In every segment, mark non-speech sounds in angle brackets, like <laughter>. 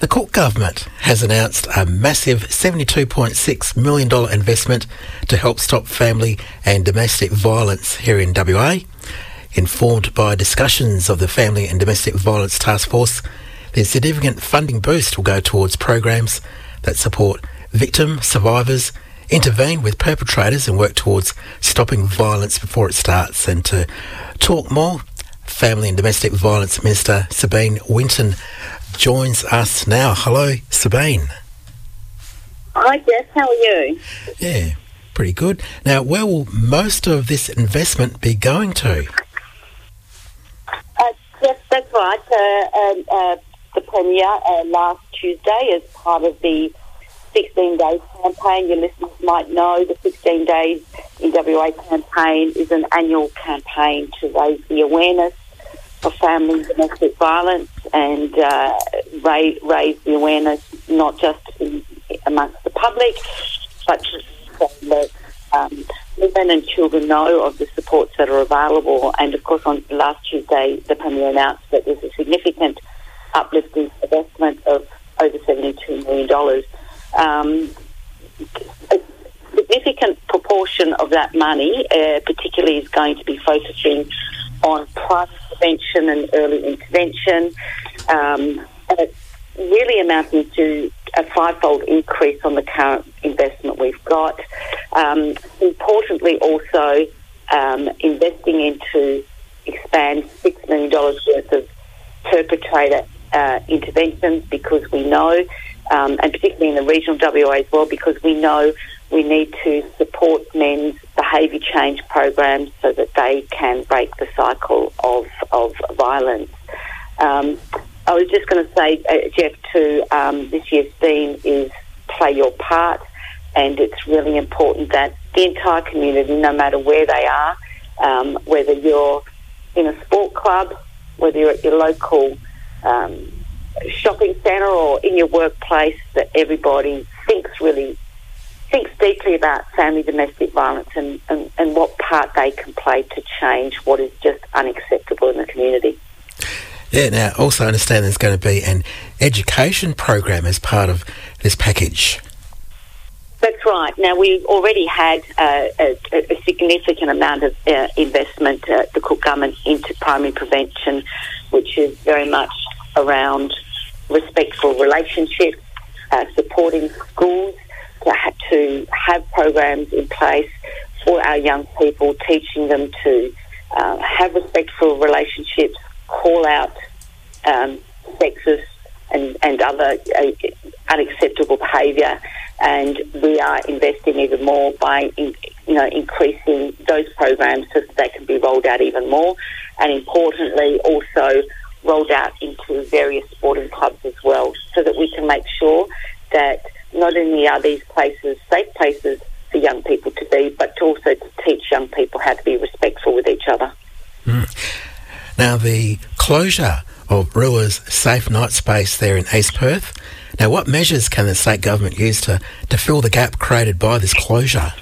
The Cook government has announced a massive $72.6 million investment to help stop family and domestic violence here in WA. Informed by discussions of the Family and Domestic Violence Task Force, the significant funding boost will go towards programs that support victim survivors, intervene with perpetrators and work towards stopping violence before it starts. And to talk more, Family and Domestic Violence Minister Sabine Winton joins us now. Hello, Sabine. Hi, Jeff. How are you? Yeah, pretty good. Now, where will most of this investment be going to? Uh, yes, that's right. Uh, um, uh, the Premier uh, last Tuesday, as part of the 16 Days campaign, your listeners might know the 16 Days in WA campaign is an annual campaign to raise the awareness of family domestic violence and uh, raise, raise the awareness not just in, amongst the public, but to let um, women and children know of the supports that are available. And of course, on last Tuesday, the Premier announced that there's a significant uplifting investment of over $72 million. Um, a significant proportion of that money, uh, particularly, is going to be focusing on primary prevention and early intervention. Um, and it's really amounting to a fivefold increase on the current investment we've got. Um, importantly, also um, investing into expand $6 million worth of perpetrator uh, interventions because we know, um, and particularly in the regional WA as well, because we know we need to support men's behaviour change programs so that they can break the cycle of, of violence. Um, I was just going to say, uh, Jeff, too, um, this year's theme is play your part, and it's really important that the entire community, no matter where they are, um, whether you're in a sport club, whether you're at your local um, shopping centre or in your workplace, that everybody thinks really thinks deeply about family domestic violence and, and, and what part they can play to change what is just unacceptable in the community. Yeah, now also understand there's going to be an education program as part of this package. That's right. Now, we already had uh, a, a, significant amount of uh, investment, uh, the Cook government, into primary prevention, which is very much around respectful relationships, uh, supporting schools to, ha- to have programs in place for our young people, teaching them to uh, have respectful relationships, call out um, sexist and, and other uh, unacceptable behaviour. And we are investing even more by, in, you know, increasing those programs so that they can be rolled out even more. And importantly, also rolled out into various sporting clubs as well, so that we can make sure that not only are these places safe places for young people to be, but to also to teach young people how to be respectful with each other. Mm. Now, the closure of Ruah's safe night space there in East Perth. Now, what measures can the state government use to, to fill the gap created by this closure?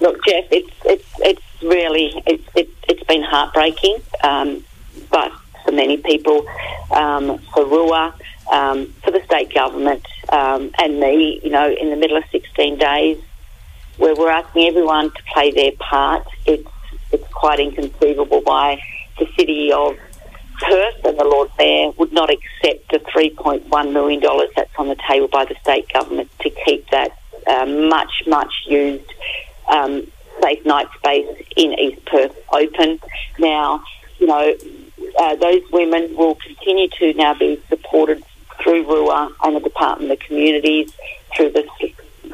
Look, Jeff, it's it's it's really it's it, has been heartbreaking, um, but for many people, um, for Ruah, um, for the state government, um, and me, you know, in the middle of 16 days, where we're asking everyone to play their part. It's it's quite inconceivable why the city of Perth and the Lord Mayor would not accept the $3.1 million that's on the table by the state government to keep that uh, much, much used um, safe night space in East Perth open. Now, you know, uh, those women will continue to now be supported through Ruah and the Department of Communities, through the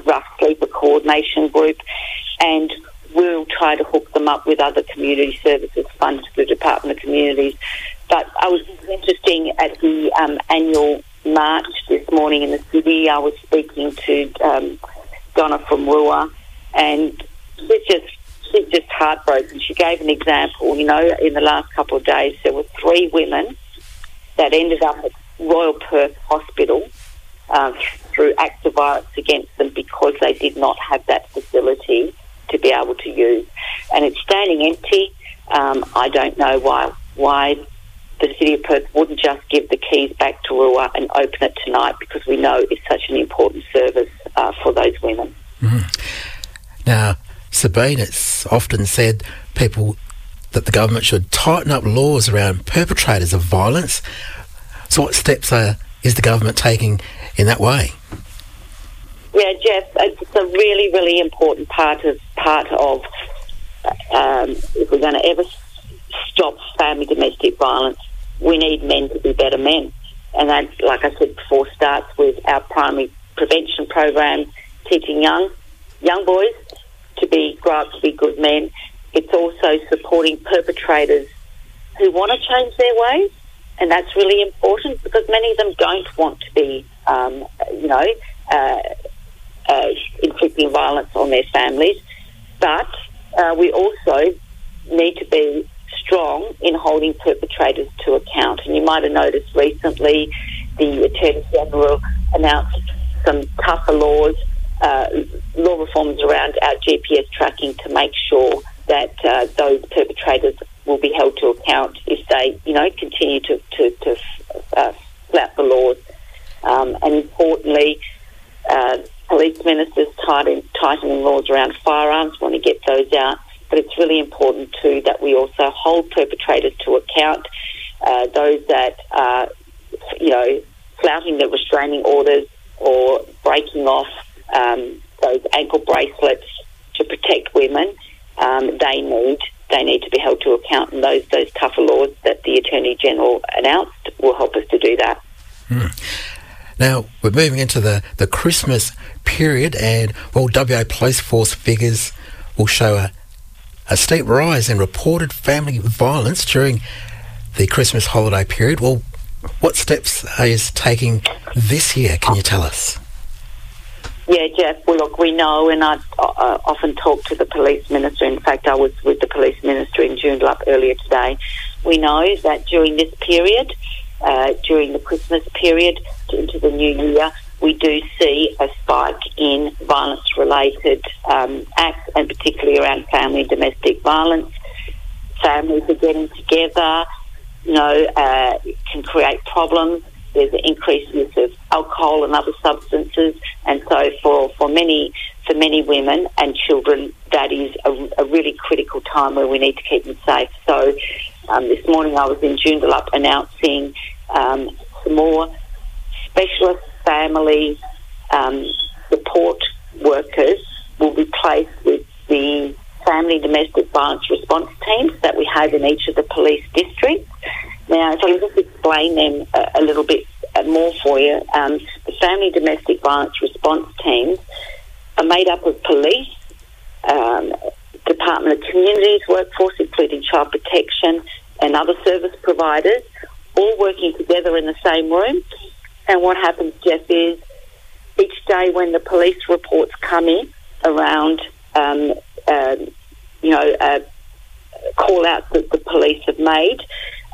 Rough Sleeper Coordination Group, and try to hook them up with other community services funded through the Department of Communities. But I was interesting at the um, annual march this morning in the city. I was speaking to um, Donna from Ruah, and she's just she's just heartbroken. She gave an example. You know, in the last couple of days, there were three women that ended up at Royal Perth Hospital uh, through acts of violence against them because they did not have that facility to be able to use, and it's standing empty. Um, I don't know why why the City of Perth wouldn't just give the keys back to Ruah and open it tonight because we know it's such an important service uh, for those women. Mm. Now, Sabine, it's often said people that the government should tighten up laws around perpetrators of violence. So, what steps are, is the government taking in that way? Yeah, Jeff, it's a really, really important part of part of um, if we're going to ever stop family domestic violence, we need men to be better men, and that, like I said before, starts with our primary prevention program, teaching young young boys to be grow up to be good men. It's also supporting perpetrators who want to change their ways, and that's really important because many of them don't want to be, um, you know, uh, uh, inflicting violence on their families. But uh, we also need to be strong in holding perpetrators to account. And you might have noticed recently the Attorney General announced some tougher laws, uh, law reforms around our GPS tracking to make sure that uh, those perpetrators will be held to account if they, you know, continue to, to, to uh, flout the laws. Um, and importantly, uh, police ministers tightening, tightening laws around firearms, want to get those out. But it's really important too that we also hold perpetrators to account. Uh, those that are, you know, flouting the restraining orders or breaking off um, those ankle bracelets to protect women, um, they need they need to be held to account, and those those tougher laws that the Attorney General announced will help us to do that. Hmm. Now, we're moving into the, the Christmas period, and well, WA Police Force figures will show a, a steep rise in reported family violence during the Christmas holiday period. Well, what steps are you taking this year? Can you tell us? Yeah, Jeff. Well, look, we know, and I uh, often talk to the police minister. In fact, I was with the police minister in Joondalup earlier today. We know that during this period, uh, during the Christmas period into the new year, we do see a spike in violence related um, acts, and particularly around family and domestic violence. Families are getting together, you know, uh, can create problems. There's an increased use of alcohol and other substances, and so for, for many for many women and children, that is a, a really critical time where we need to keep them safe. So um, this morning I was in Joondalup announcing um, some more specialist family um, support workers will be placed with the family domestic violence response teams that we have in each of the police districts. Now, if I can just explain them a, a little bit more for you, um, the family domestic violence response teams are made up of police, um, Department of Communities workforce, including child protection and other service providers, all working together in the same room. And what happens, Jeff, is each day when the police reports come in around, um, uh, you know, uh, call outs that the police have made,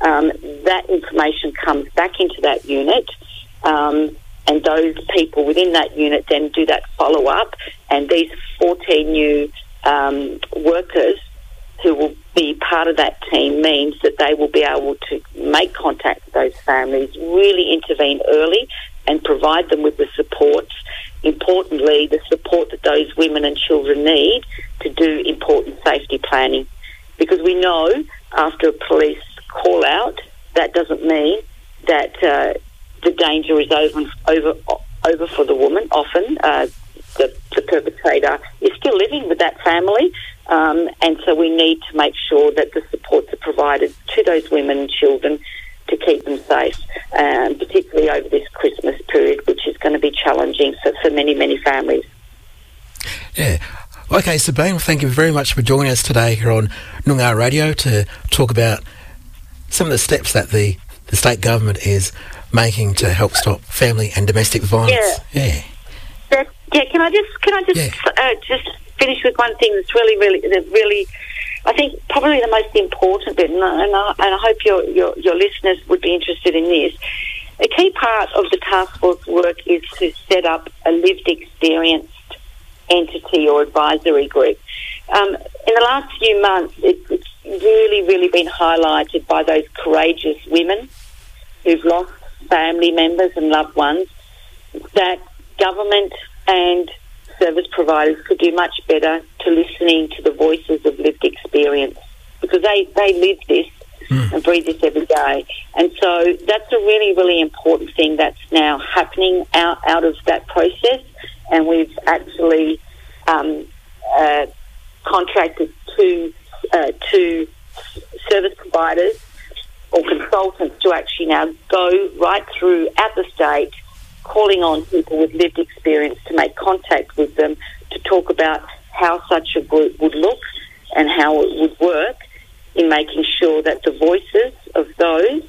um, that information comes back into that unit. Um, and those people within that unit then do that follow up, and these 14 new um, workers who will be part of that team means that they will be able to make contact with those families, really intervene early and provide them with the support. Importantly, the support that those women and children need to do important safety planning. Because we know after a police call out, that doesn't mean that uh, the danger is over, over, over for the woman. Often, uh, perpetrator is still living with that family um, and so we need to make sure that the supports are provided to those women and children to keep them safe, um, particularly over this Christmas period, which is going to be challenging for, for many, many families. Yeah. Okay, Sabine, thank you very much for joining us today here on Noongar Radio to talk about some of the steps that the, the state government is making to help stop family and domestic violence. Yeah. Yeah. Yeah can I just can I just yeah. uh, just finish with one thing that's really, really, really, I think probably the most important bit, and I, and I hope your, your, your listeners would be interested in this. A key part of the task force work is to set up a lived experienced entity or advisory group. um, in the last few months, it, it's really, really been highlighted by those courageous women who've lost family members and loved ones that government and service providers could do much better to listening to the voices of lived experience because they, they live this mm. and breathe this every day. And so that's a really, really important thing that's now happening out, out of that process. And we've actually um, uh, contracted to, uh, to service providers or consultants to actually now go right through at the state, calling on people with lived experience to make contact with them to talk about how such a group would look and how it would work in making sure that the voices of those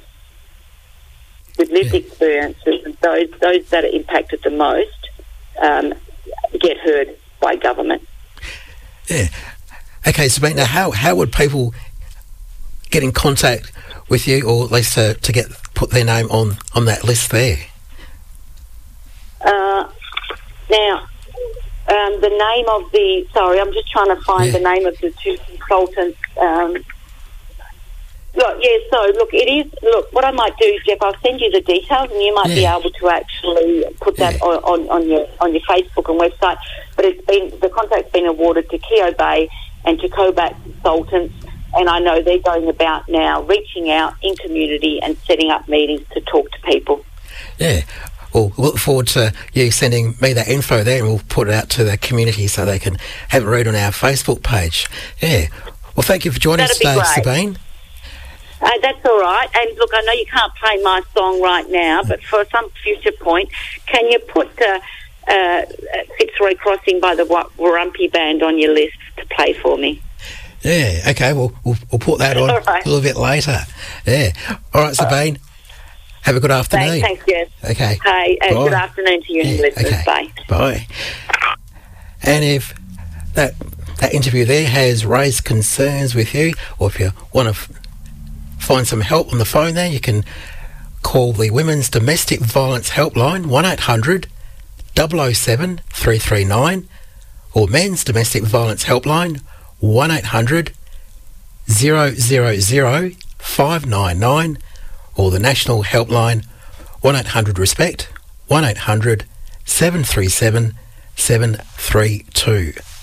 with lived yeah. experiences and those those that are impacted the most um, get heard by government. Yeah. Okay, Sabine, now how, how would people get in contact with you or at least to, to get put their name on, on that list there? Uh, now, um, the name of the, sorry, I'm just trying to find yeah. the name of the two consultants. Um, Look, yeah, so look, it is, look, what I might do, Jeff, I'll send you the details and you might yeah. be able to actually put that yeah. on, on, on, your on your Facebook and website. But it's been, the contract's been awarded to Keogh Bay and to Cobat Consultants and I know they're going about now reaching out in community and setting up meetings to talk to people. Yeah. Well, look forward to you sending me that info there and we'll put it out to the community so they can have a read on our Facebook page. Yeah. Well, thank you for joining That'd us today, Sabine. Uh, that's all right. And look, I know you can't play my song right now, but for some future point, can you put uh, uh, Fitzroy Crossing by the Warumpi Band on your list to play for me? Yeah, okay, well, we'll, we'll put that <laughs> on right. a little bit later. Yeah. All right, Sabine. Have a good afternoon. Thanks, thanks Jeff. Okay. Hey, uh, good afternoon to you yeah, listeners. Okay. Bye. Bye. And if that that interview there has raised concerns with you, or if you want to find some help on the phone there, you can call the Women's Domestic Violence Helpline 1800 007 339 or Men's Domestic Violence Helpline 1800 000 599 or the National Helpline 1800 Respect 1800 737 732.